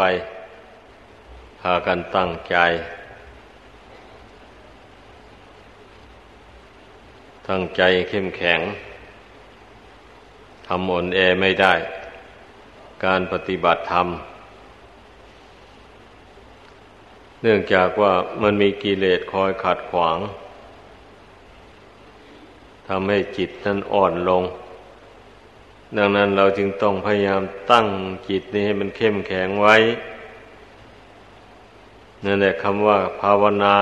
ไปพากันตั้งใจ ตั้งใจเข้มแข็งทำอ่อนแอไม่ได้ การปฏิบัติธรรม เนื่องจากว่ามันมีกิเลสคอยขัดขวางทำให้จิตนั้นอ่อนลง ดังนั้นเราจึงต้องพยายามตั้งจิตนี้ให้มันเข้มแข็งไว้นั่นแหละคำว่าภาวนา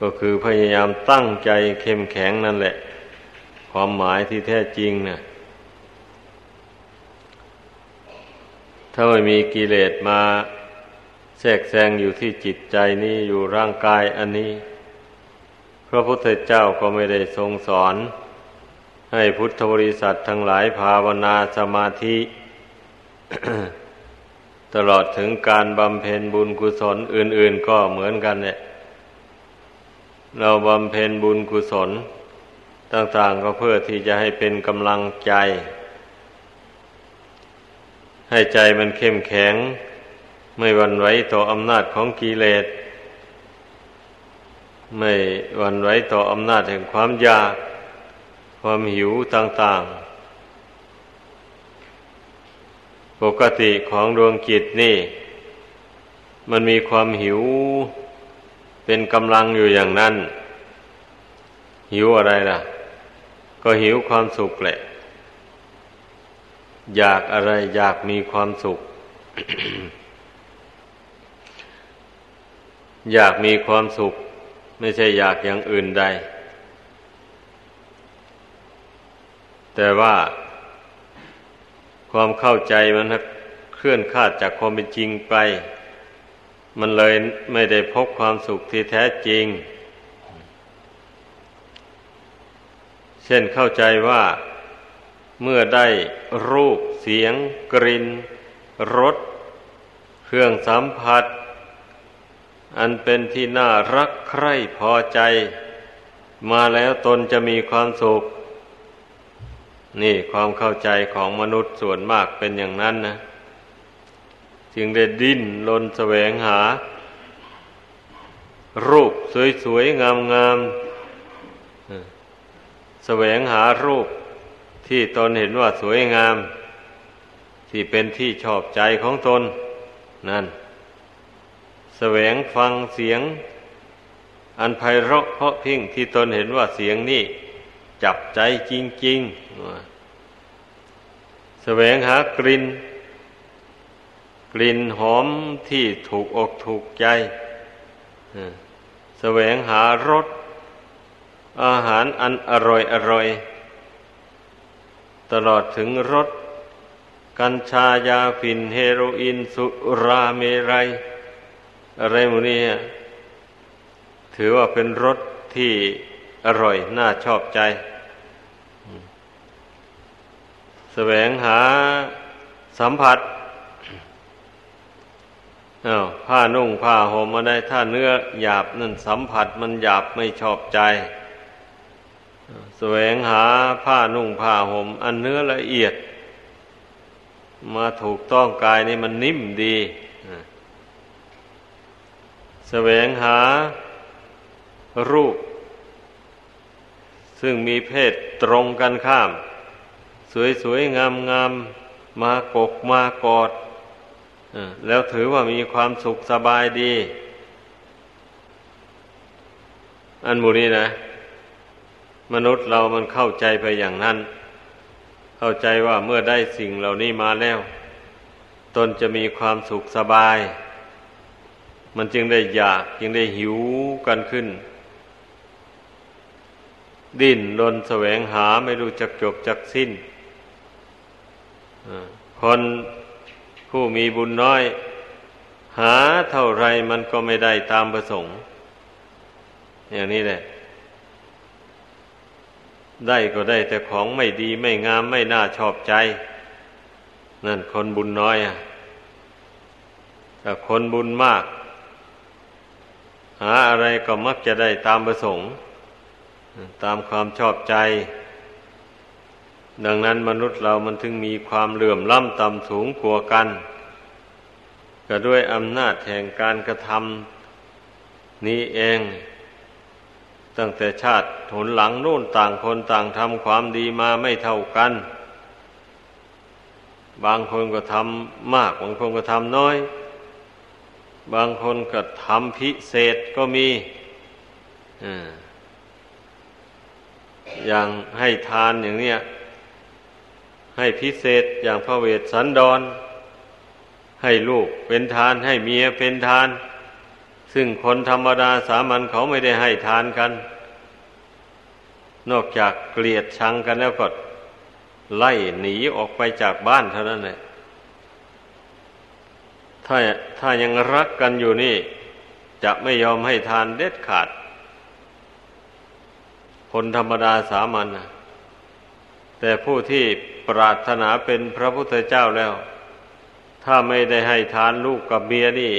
ก็คือพยายามตั้งใจเข้มแข็งนั่นแหละ ความหมายที่แท้จริงนะ่ะถ้าไม่มีกิเลสมาแทรกแซงอยู่ที่จิตใจนี้อยู่ร่างกายอันนี้ พระพุทธเจ้าก็ไม่ได้ทรงสอน ให้พุทธบริษัททั้งหลายภาวนาสมาธิ ตลอดถึงการบำเพ็ญบุญกุศลอื่น ๆ ก็เหมือนกันเนี่ย เราบำเพ็ญบุญกุศล ต่าง ๆ ก็เพื่อที่จะให้เป็นกำลังใจ ให้ใจมันเข้มแข็ง ไม่หวั่นไหวต่ออำนาจของกิเลส ไม่หวั่นไหวต่ออำนาจแห่งความอยาก ความหิวต่างๆ ปกติของดวงจิตนี่ มันมีความหิว เป็นกำลังอยู่อย่างนั้น หิวอะไรล่ะ ก็หิวความสุขแหละ อยากอะไรอยากมีความสุข อยากมีความสุข ไม่ใช่อยากอย่างอื่นใด แต่ว่าความเข้าใจมันเคลื่อนคาดจากความเป็นจริงไป มันเลยไม่ได้พบความสุขที่แท้จริง เช่นเข้าใจว่าเมื่อได้รูปเสียง กลิ่นรสเครื่องสัมผัส อันเป็นที่น่ารักใคร่พอใจ มาแล้วตนจะมีความสุข นี่ความเข้าใจของมนุษย์ส่วนมากเป็นอย่างนั้นนะ จึงได้ดิ้นลนแสวงหา รูปสวยๆ งามๆแสวงหารูปที่ตนเห็นว่าสวยงาม ที่เป็นที่ชอบใจของตน นั่น แสวงฟังเสียง อันไพเราะเพราะพิ้งที่ตนเห็นว่าเสียงนี่ จับใจจริงๆแสวงหากลิ่น กลิ่นหอมที่ถูกอกถูกใจแสวงหารสอาหารอันอร่อยอร่อย ตลอดถึงรสกัญชายาฝิ่นเฮโรอีนสุราเมรัย อะไรหมูนี้ถือว่าเป็นรสที่อร่อยน่าชอบใจ แสวงหาสัมผัสอา้าวผ้านุ่งผ้าห่มมาได้ถ้าเนื้อหยาบนั่นสัมผัสมันหยาบไม่ชอบใจ แสวงหาผ้านุ่งผ้าห่มอันเนื้อละเอียด มาถูกต้องกายนี่มันนิ่มดี แสวงหารูป ซึ่งมีเพศตรงกันข้าม สวยๆงามๆมากกมากอดแล้วถือว่ามีความสุขสบายดี อันมูนี้นะ มนุษย์เรามันเข้าใจไปอย่างนั้น เข้าใจว่าเมื่อได้สิ่งเหล่านี้มาแล้ว ตนจะมีความสุขสบาย มันจึงได้อยากจึงได้หิวกันขึ้น ดิ้นรนแสวงหาไม่รู้จักจบจักสิ้น คนผู้มีบุญน้อย หาเท่าไรมันก็ไม่ได้ตามประสงค์ อย่างนี้แหละ ได้ก็ได้แต่ของไม่ดีไม่งามไม่น่าชอบใจ นั่นคนบุญน้อยอะแต่คนบุญมาก หาอะไรก็มักจะได้ตามประสงค์ ตามความชอบใจ ดังนั้นมนุษย์เรามันถึงมีความเหลื่อมล้ำต่ำสูงกว่ากัน ก็ด้วยอำนาจแห่งการกระทำนี้เอง ตั้งแต่ชาติหนหลังนู่นต่างคนต่างทำความดีมาไม่เท่ากัน บางคนก็ทำมาก บางคนก็ทำน้อย บางคนก็ทำพิเศษก็มีอย่างให้ทานอย่างเนี้ย ให้พิเศษอย่างพระเวสสันดร ให้ลูกเป็นทานให้เมียเป็นทาน ซึ่งคนธรรมดาสามัญเขาไม่ได้ให้ทานกัน นอกจากเกลียดชังกันแล้วก็ไล่หนีออกไปจากบ้านเท่านั้นแหละถ้าถ้ายังรักกันอยู่นี่ จะไม่ยอมให้ทานเด็ดขาด คนธรรมดาสามัญนะ แต่ผู้ที่ปรารถนาเป็นพระพุทธเจ้าแล้ว ถ้าไม่ได้ให้ทานลูกกับเมียนี่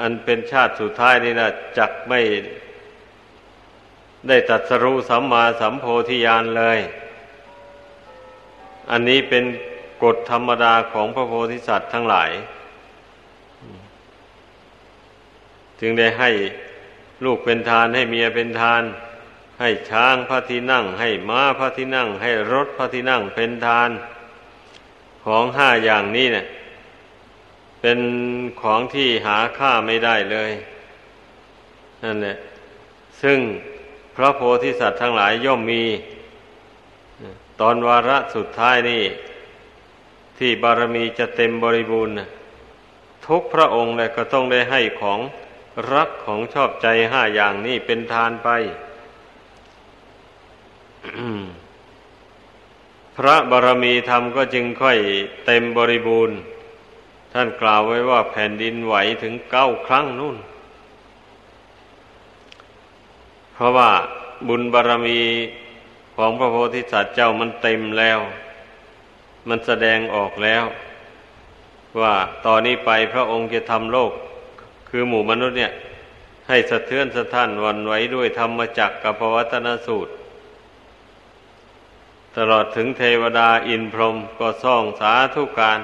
อันเป็นชาติสุดท้ายนี่นะจักไม่ได้ตัดสรู้สัมมาสัมโพธิญาณเลย อันนี้เป็นกฎธรรมดาของพระโพธิสัตว์ทั้งหลาย จึงได้ให้ลูกเป็นทานให้เมียเป็นทาน ให้ช้างพระที่นั่ง ให้ม้าพระที่นั่ง ให้รถพระที่นั่งเป็นทาน ของห้าอย่างนี้เนะี่ยเป็นของที่หาค่าไม่ได้เลยนั่นแหละซึ่งพระโพธิสัตว์ทั้งหลายย่อมมี ตอนวาระสุดท้ายนี่ ที่บารมีจะเต็มบริบูรณ์ทุกพระองค์เลยก็ต้องได้ให้ของรักของชอบใจห้าอย่างนี้เป็นทานไป พระบารมีธรรมก็จึงค่อยเต็มบริบูรณ์ ท่านกล่าวไว้ว่าแผ่นดินไหวถึงเก้าครั้งนู่น เพราะว่าบุญบารมีของพระโพธิสัตว์เจ้ามันเต็มแล้ว มันแสดงออกแล้ว ว่าตอนนี้ไปพระองค์จะทำโลก คือหมู่มนุษย์เนี่ย ให้สะเทือนสะท้านวันไหวด้วยธรรมจักกับปวัตนสูตร ตลอดถึงเทวดาอินพรหมก็ส่องสาธุการ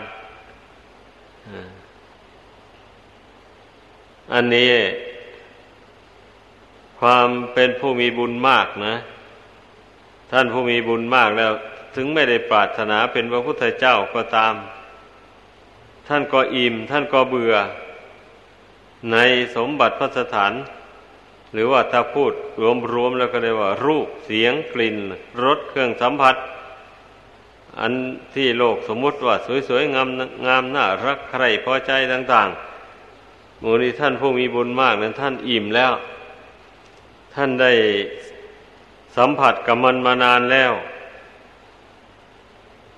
อันนี้ ความเป็นผู้มีบุญมากนะ ท่านผู้มีบุญมากแล้ว ถึงไม่ได้ปรารถนาเป็นพระพุทธเจ้าก็ตาม ท่านก็อิ่ม ท่านก็เบื่อ ในสมบัติพระสถาน หรือว่าถ้าพูดรวมๆแล้วก็ได้ว่า รูปเสียงกลิ่นรสเครื่องสัมผัส อันที่โลกสมมุติว่าสวยๆงามงามน่ารักใครพอใจต่างๆมูนีท่านผู้มีบุญมากนั้นท่านอิ่มแล้ว ท่านได้สัมผัสกับมันมานานแล้ว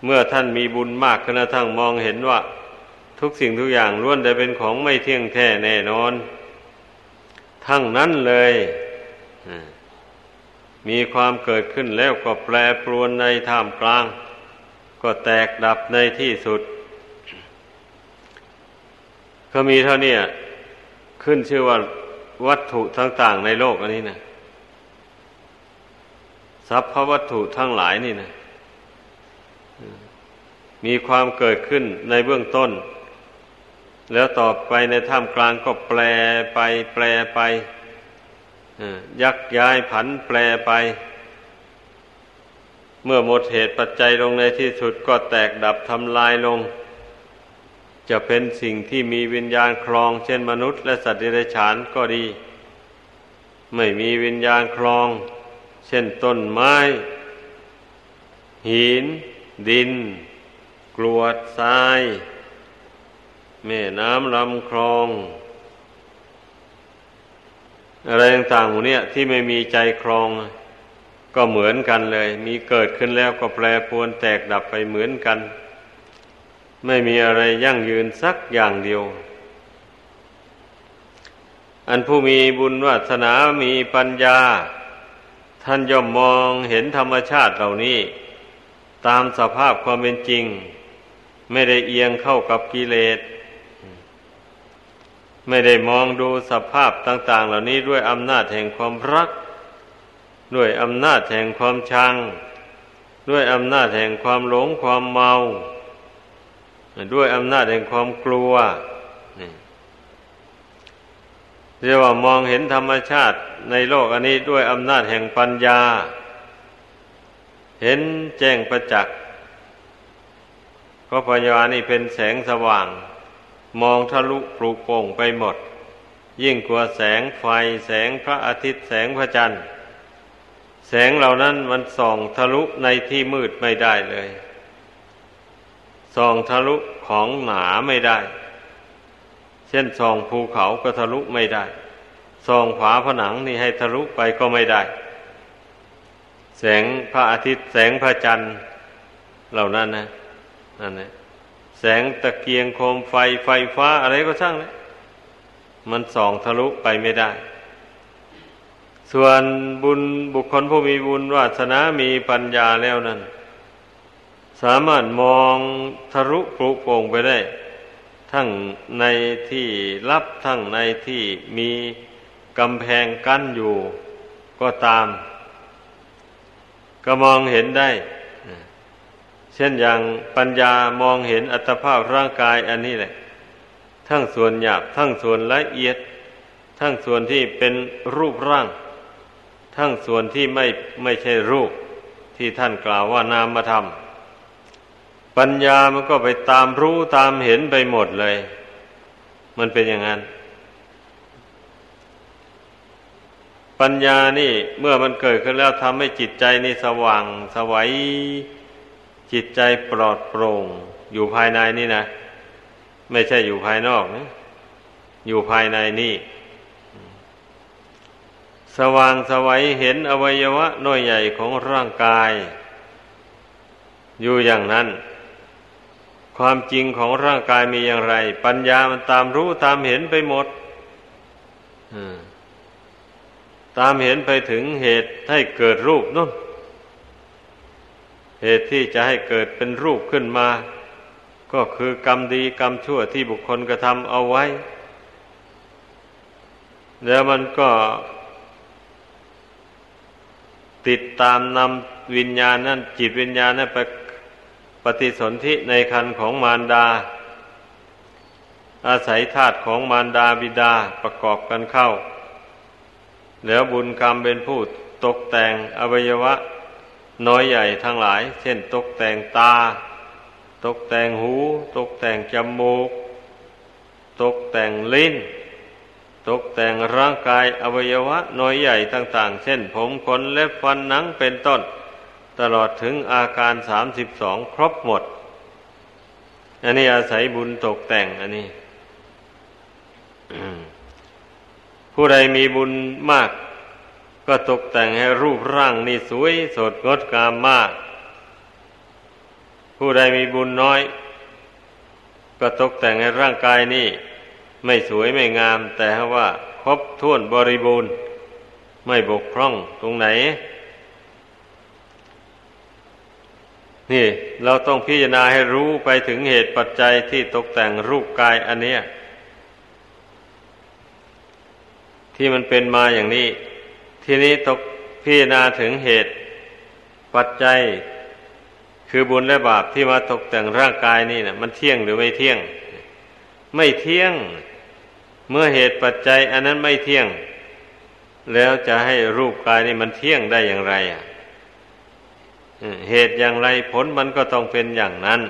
เมื่อท่านมีบุญมากขณะทั้งมองเห็นว่า ทุกสิ่งทุกอย่างล้วนได้เป็นของไม่เที่ยงแท้แน่นอน ทั้งนั้นเลยมีความเกิดขึ้นแล้วก็แปรปรวนในท่ามกลาง ก็แตกดับในที่สุด ก็มีเท่านี้ขึ้นชื่อว่าวัตถุต่างๆในโลกอันนี้นะทรัพย์วัตถุทั้งหลายนี่นะมีความเกิดขึ้นในเบื้องต้น แล้วต่อไปในท่ามกลางก็แปลไป แปลไปยักย้ายผันแปลไป เมื่อหมดเหตุปัจจัยลงในที่สุดก็แตกดับทำลายลง จะเป็นสิ่งที่มีวิญญาณครอง เช่นมนุษย์และสัตว์เดรัจฉานก็ดี ไม่มีวิญญาณครอง เช่นต้นไม้ หิน ดิน กรวดทราย แม่น้ำลำคลอง อะไรต่างๆหมดเนี่ยที่ไม่มีใจครอง ก็เหมือนกันเลย มีเกิดขึ้นแล้วก็แปรปรวนแตกดับไปเหมือนกัน ไม่มีอะไรยั่งยืนสักอย่างเดียว อันผู้มีบุญวาสนามีปัญญา ท่านย่อมมองเห็นธรรมชาติเหล่านี้ ตามสภาพความเป็นจริง ไม่ได้เอียงเข้ากับกิเลส ไม่ได้มองดูสภาพต่าง ๆ เหล่านี้ด้วยอำนาจแห่งความรัก ด้วยอำนาจแห่งความชัง ด้วยอำนาจแห่งความหลงความเมา ด้วยอำนาจแห่งความกลัวนี่เรียกว่ามองเห็นธรรมชาติในโลกอันนี้ด้วยอำนาจแห่งปัญญา เห็นแจ้งประจักษ์เพราะปัญญานี่เป็นแสงสว่าง มองทะลุปลุกโป่งไปหมด ยิ่งกว่าแสงไฟแสงพระอาทิตย์แสงพระจันทร์ แสงเหล่านั้นมันส่องทะลุในที่มืดไม่ได้เลยส่องทะลุของหนาไม่ได้ เช่นส่องภูเขาก็ทะลุไม่ได้ส่องฝาผนังนี่ให้ทะลุไปก็ไม่ได้ แสงพระอาทิตย์แสงพระจันทร์เหล่านั้นนะนั่นนะ แสงตะเกียงโคมไฟไฟฟ้าอะไรก็ช่างเลยมันส่องทะลุไปไม่ได้ ส่วนบุญบุคคลผู้มีบุญวาสนามีปัญญาแล้วนั้น สามารถมองทะลุปลุโป่งไปได้ ทั้งในที่ลับทั้งในที่มีกำแพงกั้นอยู่ก็ตาม ก็มองเห็นได้ เช่นอย่างปัญญามองเห็นอัตภาพร่างกายอันนี้แหละ ทั้งส่วนหยาบทั้งส่วนละเอียด ทั้งส่วนที่เป็นรูปร่าง ทั้งส่วนที่ไม่ไม่ใช่รูปที่ท่านกล่าวว่านามธรรมาปัญญามันก็ไปตามรู้ตามเห็นไปหมดเลย มันเป็นอย่างนั้น ปัญญานี่เมื่อมันเกิดขึ้นแล้วทำให้จิตใจนี่สว่างสวัย จิตใจปลอดโปร่ง อยู่ภายในนี่นะ ไม่ใช่อยู่ภายนอกนะอยู่ภายในนี่ สว่างสวัยเห็นอวัยวะน้อยใหญ่ของร่างกาย อยู่อย่างนั้น ความจริงของร่างกายมีอย่างไร ปัญญามันตามรู้ตามเห็นไปหมดตามเห็นไปถึงเหตุให้เกิดรูปนู่น เหตุที่จะให้เกิดเป็นรูปขึ้นมา ก็คือกรรมดีกรรมชั่วที่บุคคลกระทำเอาไว้ แล้วมันก็ติดตามนำวิญญาณนั่นจิตวิญญาณนั่นไปปฏิสนธิในคันของมารดา อาศัยธาตุของมารดาบิดาประกอบกันเข้า แล้วบุญกรรมเป็นผู้ตกแต่งอวัยวะ น้อยใหญ่ทั้งหลาย เช่นตกแต่งตา ตกแต่งหู ตกแต่งจมูก ตกแต่งลิ้น ตกแต่งร่างกายอวัยวะน้อยใหญ่ต่าง ๆ เช่น ผมขนเล็บฟันหนังเป็นต้น ตลอดถึงอาการสามสิบสองครบหมด อันนี้อาศัยบุญตกแต่งอันนี้ผู้ใดมีบุญมาก ก็ตกแต่งให้รูปร่างนี่สวยสดงดงามมาก ผู้ใดมีบุญน้อย ก็ตกแต่งให้ร่างกายนี่ ไม่สวยไม่งาม แต่ว่าครบถ้วนบริบูรณ์ ไม่บกพร่องตรงไหน นี่ เราต้องพิจารณาให้รู้ไปถึงเหตุปัจจัยที่ตกแต่งรูปกายอันเนี้ยที่มันเป็นมาอย่างนี้ ทีนี้ตกพิจารณาถึงเหตุ ปัจจัย คือบุญและบาปที่มาตกแต่งร่างกายนี่นะมันเที่ยงหรือไม่เที่ยง ไม่เที่ยง เมื่อเหตุปัจจัย อันนั้นไม่เที่ยง แล้วจะให้รูปกายนี่มันเที่ยงได้อย่างไรอะเหตุอย่างไรผลมันก็ต้องเป็นอย่างนั้น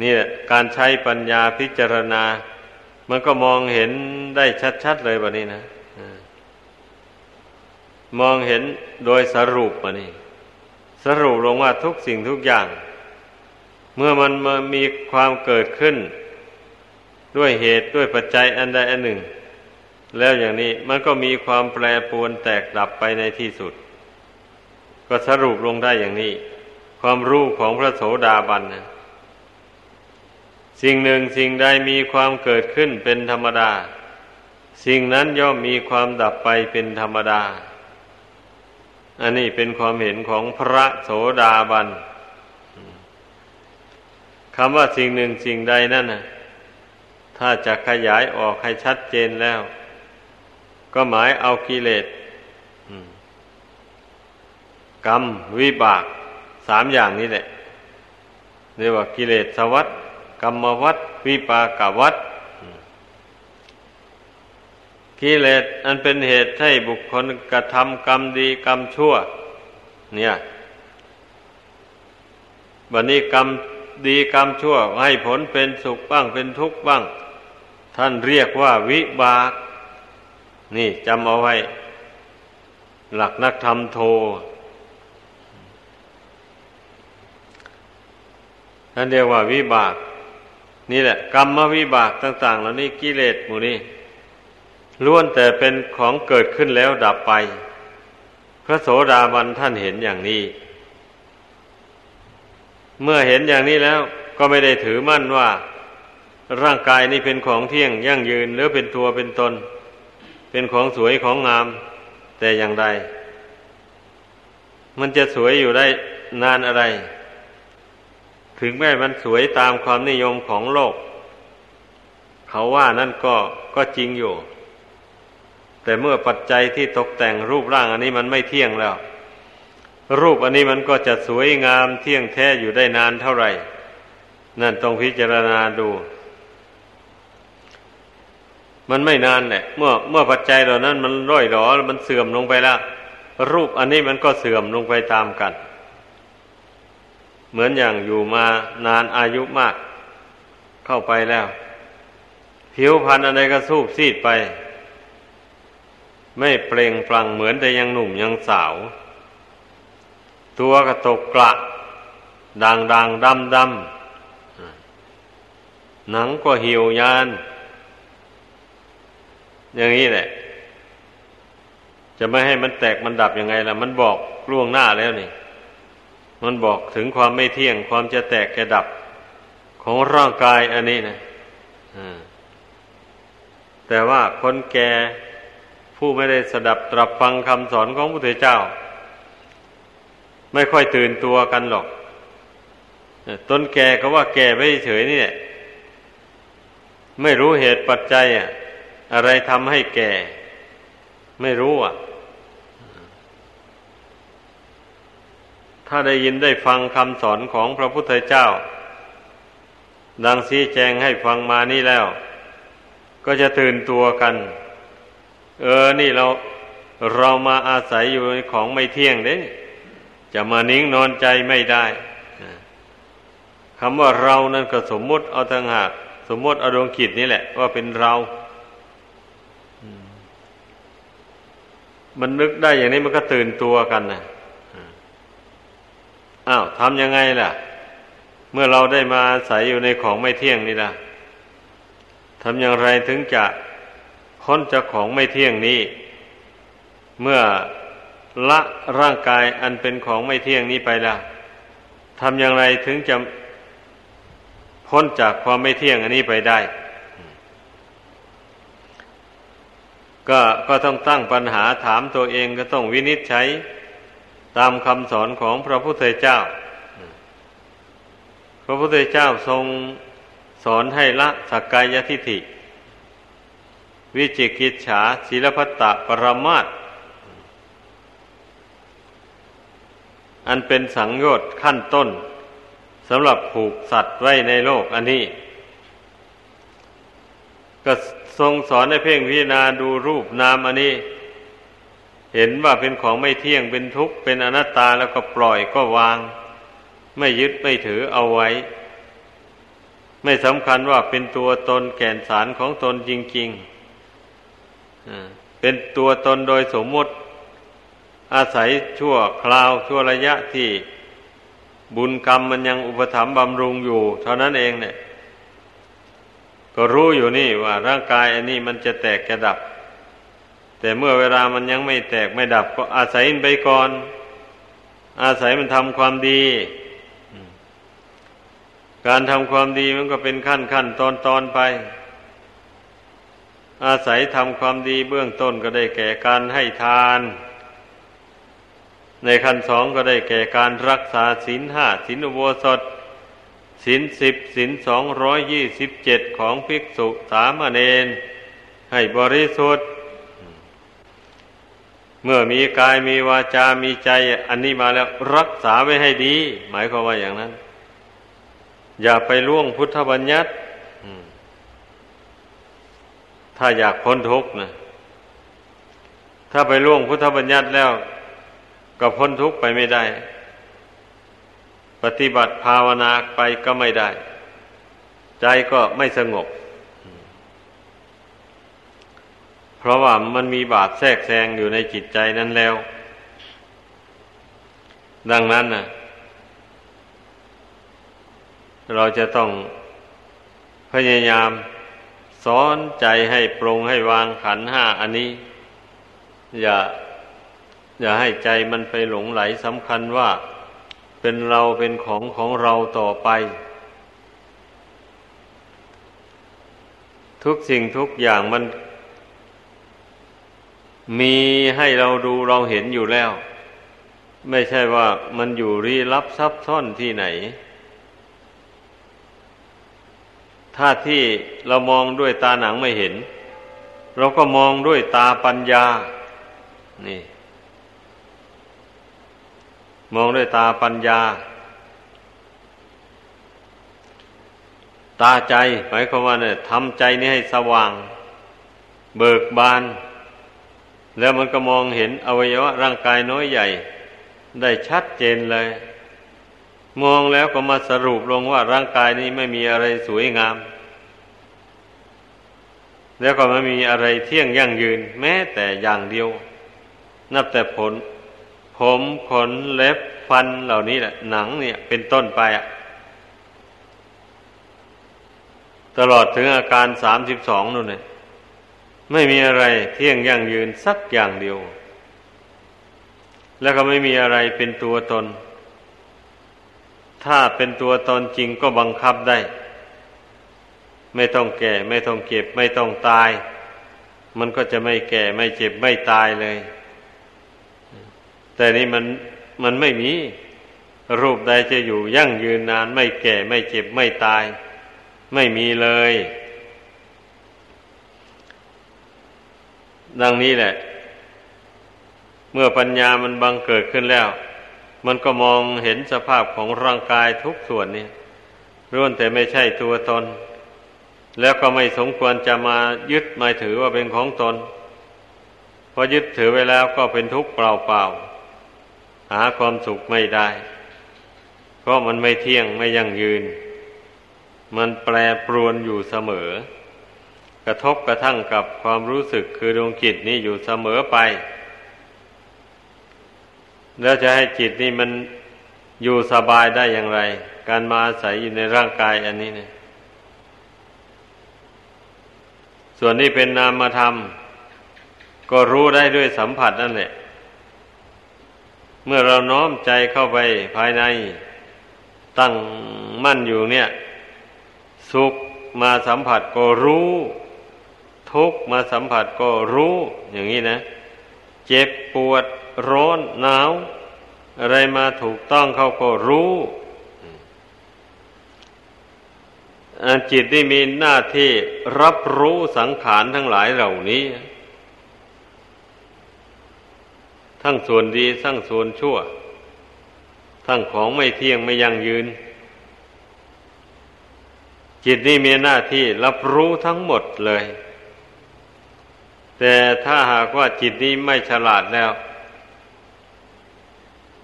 นี่การใช้ปัญญาพิจารณา มันก็มองเห็นได้ชัด ๆ เลยแบบนี้นะ มองเห็นโดยสรุปมานี่สรุปลงว่าทุกสิ่งทุกอย่าง เมื่อมันมามีความเกิดขึ้น ด้วยเหตุด้วยปัจจัยอันใดอันหนึ่ง แล้วอย่างนี้มันก็มีความแปรปรวนแตกดับไปในที่สุด ก็สรุปลงได้อย่างนี้ ความรู้ของพระโสดาบันนะสิ่งหนึ่งสิ่งใดมีความเกิดขึ้นเป็นธรรมดา สิ่งนั้นย่อมมีความดับไปเป็นธรรมดา อันนี้เป็นความเห็นของพระโสดาบันคำว่าสิ่งหนึ่งสิ่งใดนั่นนะถ้าจะขยายออกให้ชัดเจนแล้ว ก็หมายเอากิเลสกรรมวิบากสามอย่างนี้แหละเรียกว่ากิเลสวัฏกรรมวัฏวิปากวัฏ กิเลสอันเป็นเหตุให้บุคคลกระทำกรรมดีกรรมชั่ว เนี่ยบันนี้กรรมดีกรรมชั่ว ให้ผลเป็นสุขบ้างเป็นทุกข์บ้าง ท่านเรียกว่าวิบาก นี่จำเอาไว้ หลักนักธรรมโทท่านเรียกว่าวิบาก นี่แหละ กรรมวิบากต่างๆแล้วนี่กิเลสหมู่นี้ ล้วนแต่เป็นของเกิดขึ้นแล้วดับไป พระโสดาบันท่านเห็นอย่างนี้ เมื่อเห็นอย่างนี้แล้วก็ไม่ได้ถือมั่นว่า ร่างกายนี้เป็นของเที่ยงยั่งยืนหรือเป็นตัวเป็นตน เป็นของสวยของงาม แต่อย่างใด มันจะสวยอยู่ได้นานอะไร ถึงแม้มันสวยตามความนิยมของโลก เขาว่านั่นก็ก็จริงอยู่ แต่เมื่อปัจจัยที่ตกแต่งรูปร่างอันนี้มันไม่เที่ยงแล้ว รูปอันนี้มันก็จะสวยงามเที่ยงแท้อยู่ได้นานเท่าไหร่ นั่นต้องพิจารณาดู มันไม่นานแหละเมื่อเมื่อปัจจัยเหล่านั้น มันร่อยหรอมันเสื่อมลงไปแล้วรูปอันนี้มันก็เสื่อมลงไปตามกัน เหมือนอย่างอยู่มานานอายุมาก เข้าไปแล้ว ผิวพรรณอะไรก็สูบซีดไป ไม่เปล่งปลั่งเหมือนแต่ยังหนุ่มยังสาว ตัวก็ตกกระด่างด่างดำดำหนังก็เหี่ยวยาน อย่างนี้แหละ จะไม่ให้มันแตกมันดับยังไงล่ะ มันบอกล่วงหน้าแล้วนี่ มันบอกถึงความไม่เที่ยงความจะแตกจะดับของร่างกายอันนี้นะแต่ว่าคนแก่ ผู้ไม่ได้สดับตรับฟังคำสอนของพระพุทธเจ้า ไม่ค่อยตื่นตัวกันหรอกต้นแก่ก็ว่าแก่ไม่เฉยนี่แหละไม่รู้เหตุปัจจัยอะอะไรทำให้แก่ ไม่รู้อะ ถ้าได้ยินได้ฟังคำสอนของพระพุทธเจ้า ดังชี้แจงให้ฟังมานี่แล้ว ก็จะตื่นตัวกัน เออ นี่เราเรามาอาศัยอยู่ในของไม่เที่ยงเด้จะมานิ่งนอนใจไม่ได้คำว่าเรานั่นก็สมมุติเอาต่างหาก สมมติเอาดวงขิดนี่แหละ ว่าเป็นเรา มันนึกได้อย่างนี้มันก็ตื่นตัวกันนะอ้าวทำยังไงล่ะ เมื่อเราได้มาอาศัยอยู่ในของไม่เที่ยงนี่ล่ะทำอย่างไรถึงจะ พ้นจากของไม่เที่ยงนี้ เมื่อละร่างกายอันเป็นของไม่เที่ยงนี้ไปแล้วทำอย่างไรถึงจะพ้นจากความไม่เที่ยงอันนี้ไปได้ ก็ก็ต้องตั้งปัญหาถามตัวเองก็ต้องวินิจฉัยตามคำสอนของพระพุทธเจ้า พระพุทธเจ้าทรงสอนให้ละสักกายทิฏฐิ วิจิกิจฉาศิลพัตตปรมาตอันเป็นสังโยชน์ขั้นต้นสำหรับผูกสัตว์ไว้ในโลกอันนี้ ก็ทรงสอนให้เพ่งพิจารณาดูรูปนามอันนี้ เห็นว่าเป็นของไม่เที่ยงเป็นทุกข์เป็นอนัตตาแล้วก็ปล่อยก็วาง ไม่ยึดไม่ถือเอาไว้ ไม่สำคัญว่าเป็นตัวตนแก่นสารของตนจริง ๆ เป็นตัวตนโดยสมมติ อาศัยชั่วคราวชั่วระยะที่บุญกรรมมันยังอุปถัมภ์บำรุงอยู่ เท่านั้นเองเนี่ย ก็รู้อยู่นี่ว่าร่างกายอันนี้มันจะแตกจะดับ แต่เมื่อเวลามันยังไม่แตกไม่ดับ ก็อาศัยไปก่อน อาศัยมันทำความดี การทำความดีมันก็เป็นขั้นขั้นตอนตอนไป อาศัยทำความดีเบื้องต้นก็ได้แก่การให้ทาน ในขั้นสองก็ได้แก่การรักษาศีลห้าศีลอุโบสถศีลสิบศีลสองร้อยยี่สิบเจ็ดของภิกษุสามเณรให้บริสุทธิ์ เมื่อมีกายมีวาจา มีใจ อันนี้มาแล้วรักษาไว้ให้ดี หมายความว่าอย่างนั้น อย่าไปล่วงพุทธบัญญัติ ถ้าอยากพ้นทุกข์นะถ้าไปล่วงพุทธบัญญัติแล้ว ก็พ้นทุกข์ไปไม่ได้ ปฏิบัติภาวนาไปก็ไม่ได้ ใจก็ไม่สงบ เพราะว่ามันมีบาปแทรกแซงอยู่ในจิตใจนั้นแล้ว ดังนั้นนะเราจะต้องพยายาม สอนใจให้ปรงให้วางขันห้าอันนี้ อย่า อย่าให้ใจมันไปหลงไหลสำคัญว่า เป็นเราเป็นของของเราต่อไป ทุกสิ่งทุกอย่างมัน มีให้เราดูเราเห็นอยู่แล้ว ไม่ใช่ว่ามันอยู่รีลับซับซ้อนที่ไหน ถ้าที่เรามองด้วยตาหนังไม่เห็น เราก็มองด้วยตาปัญญา นี่ มองด้วยตาปัญญา ตาใจหมายความว่าเนี่ยทำใจนี้ให้สว่าง เบิกบาน แล้วมันก็มองเห็นอวัยวะร่างกายน้อยใหญ่ ได้ชัดเจนเลย มองแล้วก็มาสรุปลงว่าร่างกายนี้ไม่มีอะไรสวยงาม แล้วก็ไม่มีอะไรเที่ยงยั่งยืน แม้แต่อย่างเดียว นับแต่ผล ผมขนเล็บฟันเหล่านี้แหละ หนังเนี่ย เป็นต้นไปอะตลอดถึงอาการสามสิบสองนู่นเนี่ยไม่มีอะไรเที่ยงยั่งยืนสักอย่างเดียว แล้วก็ไม่มีอะไรเป็นตัวตน ถ้าเป็นตัวตนจริงก็บังคับได้ ไม่ต้องแก่ ไม่ต้องเก็บ ไม่ต้องตาย มันก็จะไม่แก่ไม่เจ็บไม่ตายเลย แต่นี่มันมันไม่มีรูปใดจะอยู่ยั่งยืนนาน ไม่แก่ไม่เจ็บไม่ตาย ไม่มีเลย ดังนี้แหละ เมื่อปัญญามันบังเกิดขึ้นแล้ว มันก็มองเห็นสภาพของร่างกายทุกส่วนนี่ร่วนแต่ไม่ใช่ตัวตน แล้วก็ไม่สมควรจะมายึดมาถือว่าเป็นของตนพอยึดถือไว้แล้วก็เป็นทุกข์เปล่าๆหาความสุขไม่ได้ เพราะมันไม่เที่ยงไม่ยั่งยืน มันแปรปรวนอยู่เสมอ กระทบกระทั่งกับความรู้สึกคือดวงจิตนี้อยู่เสมอไป แล้วจะให้จิตนี่มันอยู่สบายได้อย่างไร การมาอาศัยอยู่ในร่างกายอันนี้เนี่ย ส่วนนี้เป็นนามธรรม ก็รู้ได้ด้วยสัมผัสนั่นแหละ เมื่อเราน้อมใจเข้าไปภายในตั้งมั่นอยู่เนี่ย สุขมาสัมผัสก็รู้ ทุกมาสัมผัสก็รู้ อย่างนี้นะ เจ็บปวด ร้อนหนาว อะไรมาถูกต้องเขาก็รู้จิตที่มีหน้าที่รับรู้สังขารทั้งหลายเหล่านี้ ทั้งส่วนดีทั้งส่วนชั่ว ทั้งของไม่เที่ยงไม่ยั่งยืน จิตนี่มีหน้าที่รับรู้ทั้งหมดเลย แต่ถ้าหากว่าจิตนี้ไม่ฉลาดแล้ว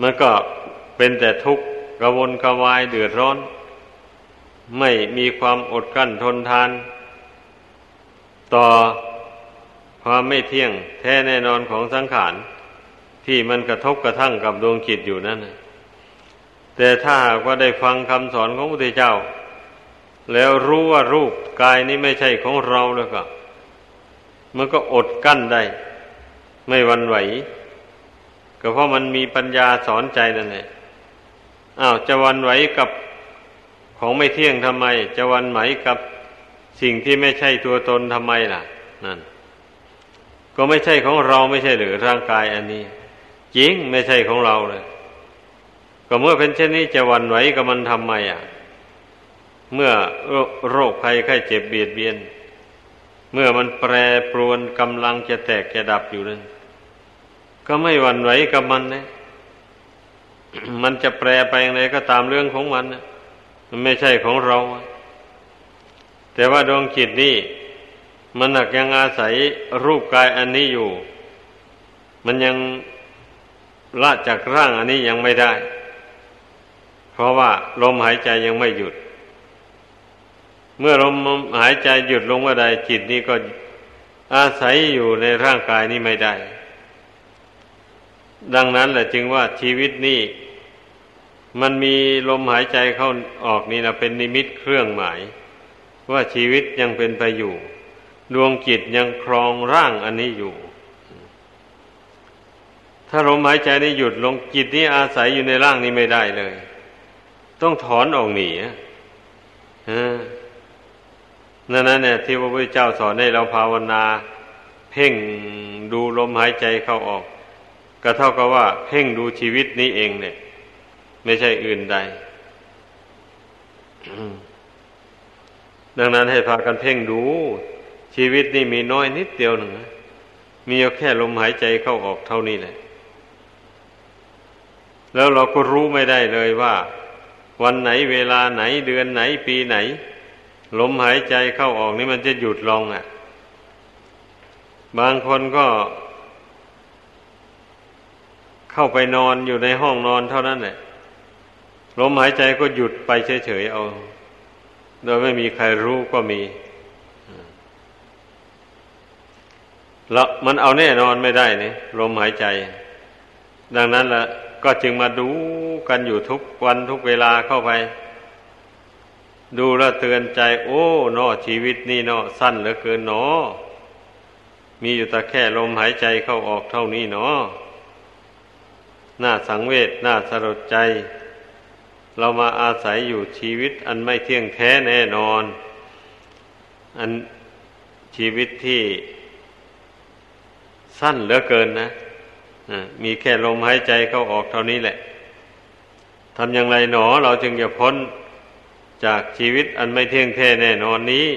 มันก็เป็นแต่ทุกข์กระวนกระวายเดือดร้อน ไม่มีความอดกั้นทนทาน ต่อความไม่เที่ยงแท้แน่นอนของสังขารที่มันกระทบกระทั่งกับดวงจิตอยู่นั่นแต่ถ้าหากว่าได้ฟังคำสอนของพระพุทธเจ้า แล้วรู้ว่ารูปกายนี้ไม่ใช่ของเราแล้วก็ มันก็อดกั้นได้ ไม่วันไหว ก็เพราะมันมีปัญญาสอนใจนั่นแหละอ้าวจะวันไหวกับของไม่เที่ยงทำไม จะวันไหวกับสิ่งที่ไม่ใช่ตัวตนทำไมล่ะ นั่น ก็ไม่ใช่ของเราไม่ใช่หรือร่างกายอันนี้ จริงไม่ใช่ของเราเลย ก็เมื่อเป็นเช่นนี้จะวันไหวกับมันทำไมอะ เมื่อโรคภัยไข้เจ็บเบียดเบียน เมื่อมันแปรปรวนกำลังจะแตกจะดับอยู่นั่น ก็ไม่หวั่นไหวกับมันนะมันจะแปรไปอย่างไรก็ตามเรื่องของมันนะมันไม่ใช่ของเรา แต่ว่าดวงจิตนี่มันหนักยังอาศัยรูปกายอันนี้อยู่ มันยังละจากร่างอันนี้ยังไม่ได้ เพราะว่าลมหายใจยังไม่หยุด เมื่อลมหายใจหยุดลงเมื่อใดจิตนี้ก็อาศัยอยู่ในร่างกายนี้ไม่ได้ ดังนั้นแหละจึงว่าชีวิตนี้มันมีลมหายใจเข้าออกนี่นะเป็นนิมิตเครื่องหมาย ว่าชีวิตยังเป็นไปอยู่ ดวงจิตยังครองร่างอันนี้อยู่ ถ้าลมหายใจนี้หยุดลงจิตนี้อาศัยอยู่ในร่างนี้ไม่ได้เลย ต้องถอนออกหนีนั่นนั่นเนี่ยที่พระพุทธเจ้าสอนให้เราภาวนา เพ่งดูลมหายใจเข้าออก ก็เท่ากับว่า เพ่งดูชีวิตนี้เองเนี่ย ไม่ใช่อื่นใด ดังนั้นให้พากันเพ่งดู ชีวิตนี่มีน้อยนิดเดียวหนึ่งมีแค่ลมหายใจเข้าออกเท่านี้แหละ แล้วเราก็รู้ไม่ได้เลยว่า วันไหนเวลาไหนเดือนไหนปีไหน ลมหายใจเข้าออกนี่มันจะหยุดลงอะ บางคนก็ เข้าไปนอนอยู่ในห้องนอนเท่านั้นแหละลมหายใจก็หยุดไปเฉยๆเอา โดยไม่มีใครรู้ก็มีแล้วมันเอาแน่นอนไม่ได้นี่ลมหายใจ ดังนั้นละก็จึงมาดูกันอยู่ทุกวันทุกเวลาเข้าไป ดูแลเตือนใจ โอ้นอชีวิตนี่นอสั้นเหลือเกินนอมีอยู่แต่แค่ลมหายใจเข้าออกเท่านี้นอ น่าสังเวชน่าสลดใจ เรามาอาศัยอยู่ชีวิตอันไม่เที่ยงแท้แน่นอน อันชีวิตที่สั้นเหลือเกินนะมีแค่ลมหายใจเข้าออกเท่านี้แหละทำอย่างไรหนอเราจึงจะพ้นจากชีวิตอันไม่เที่ยงแท้แน่นอนนี้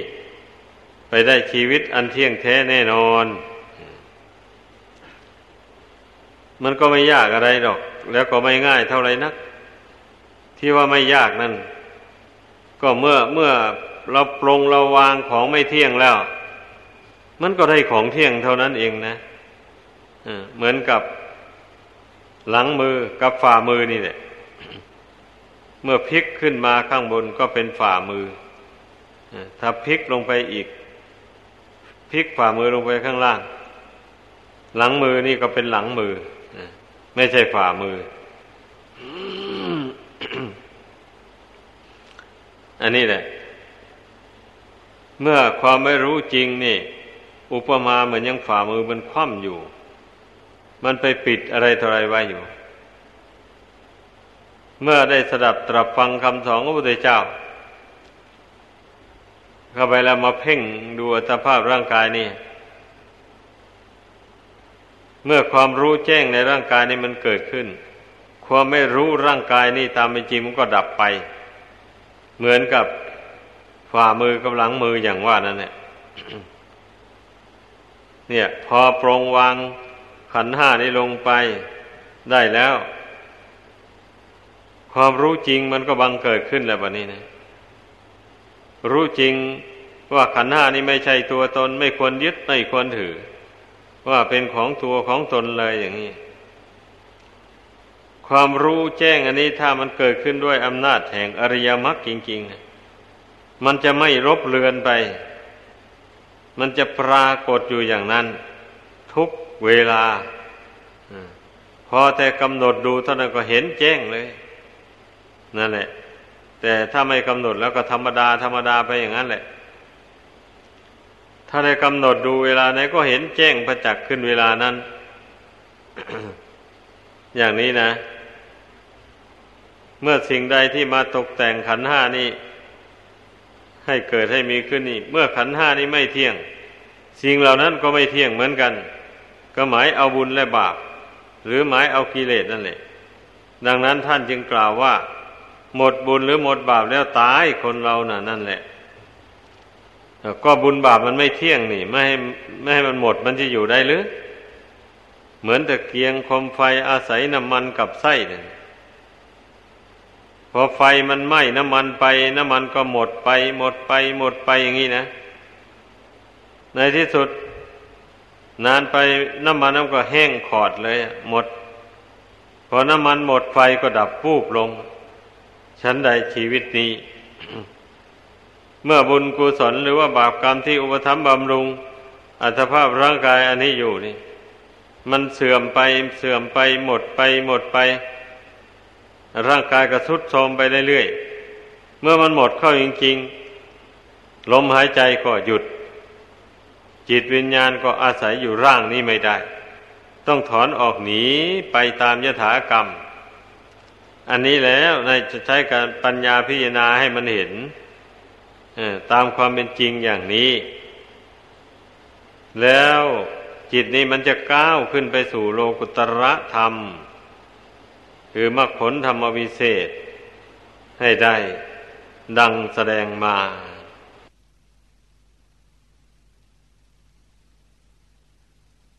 ไปได้ชีวิตอันเที่ยงแท้แน่นอน มันก็ไม่ยากอะไรหรอก แล้วก็ไม่ง่ายเท่าไรนัก ที่ว่าไม่ยากนั่น ก็เมื่อเมื่อเราปรงเราวางของไม่เที่ยงแล้ว มันก็ได้ของเที่ยงเท่านั้นเองนะเหมือนกับหลังมือกับฝ่ามือนี่แหละเมื่อพลิกขึ้นมาข้างบนก็เป็นฝ่ามือถ้าพลิกลงไปอีกพลิกฝ่ามือลงไปข้างล่าง หลังมือนี่ก็เป็นหลังมือ ไม่ใช่ฝ่ามือ อันนี้แหละ เมื่อความไม่รู้จริงนี่ อุปมาเหมือนยังฝ่ามือมันคว่ำอยู่ มันไปปิดอะไรทอะไรไว้อยู่ เมื่อได้สดับตรับฟังคำสอนของพระพุทธเจ้า เข้าไปแล้วมาเพ่งดูอัตภาพร่างกายนี่ เมื่อความรู้แจ้งในร่างกายนี่มันเกิดขึ้น ความไม่รู้ร่างกายนี่ตามเป็นจริงมันก็ดับไป เหมือนกับฝ่ามือกับหลังมืออย่างว่านั่นเนี่ยเนี่ย พอปรงวางขันห้านี้ลงไปได้แล้ว ความรู้จริงมันก็บังเกิดขึ้นแล้วแบบนี้นะรู้จริงว่าขันห้านี้ไม่ใช่ตัวตน ไม่ควรยึดไม่ควรถือ ว่าเป็นของตัวของตนเลยอย่างนี้ ความรู้แจ้งอันนี้ถ้ามันเกิดขึ้นด้วยอำนาจแห่งอริยมรรคจริงๆ มันจะไม่รบเลือนไป มันจะปรากฏอยู่อย่างนั้น ทุกเวลา พอแต่กำหนดดูเท่านั้นก็เห็นแจ้งเลย นั่นแหละ แต่ถ้าไม่กำหนดแล้วก็ธรรมดาธรรมดาไปอย่างนั้นแหละ ถ้าได้กำหนดดูเวลาไหนก็เห็นแจ้งประจักษ์ขึ้นเวลานั้น อย่างนี้นะ เมื่อสิ่งใดที่มาตกแต่งขันห้านี้ ให้เกิดให้มีขึ้นนี่ เมื่อขันห้านี้ไม่เที่ยง สิ่งเหล่านั้นก็ไม่เที่ยงเหมือนกัน ก็หมายเอาบุญและบาปหรือหมายเอากิเลสนั่นแหละ ดังนั้นท่านจึงกล่าวว่า หมดบุญหรือหมดบาปแล้วตายคนเราน่ะ นั่นแหละ ก็บุญบาปมันไม่เที่ยงนี่ ไม่ให้ไม่ให้มันหมดมันจะอยู่ได้หรือ เหมือนตะเกียงคมไฟอาศัยน้ำมันกับไส้เนี่ยพอไฟมันไหม้น้ำมันไป น้ำมันก็หมดไป หมดไป หมดไปอย่างนี้นะ ในที่สุด นานไปน้ำมันน้ำก็แห้งขอดเลย หมด พอน้ำมันหมดไฟก็ดับปูบลงฉันใดชีวิตนี้ เมื่อบุญกุศลหรือว่าบาปกรรมที่อุปถัมภ์บำรุง อัตภาพร่างกายอันนี้อยู่นี่ มันเสื่อมไปเสื่อมไปหมดไปหมดไป ร่างกายก็ทรุดโทรมไปเรื่อยๆเมื่อมันหมดเข้าจริงๆลมหายใจก็หยุด จิตวิญญาณก็อาศัยอยู่ร่างนี้ไม่ได้ ต้องถอนออกหนีไปตามยถากรรม อันนี้แล้วในจะใช้การปัญญาพิจารณาให้มันเห็น ตามความเป็นจริงอย่างนี้ แล้วจิตนี้มันจะก้าวขึ้นไปสู่โลกุตระธรรม คือมรรคผลธรรมวิเศษให้ได้ดังแสดงมา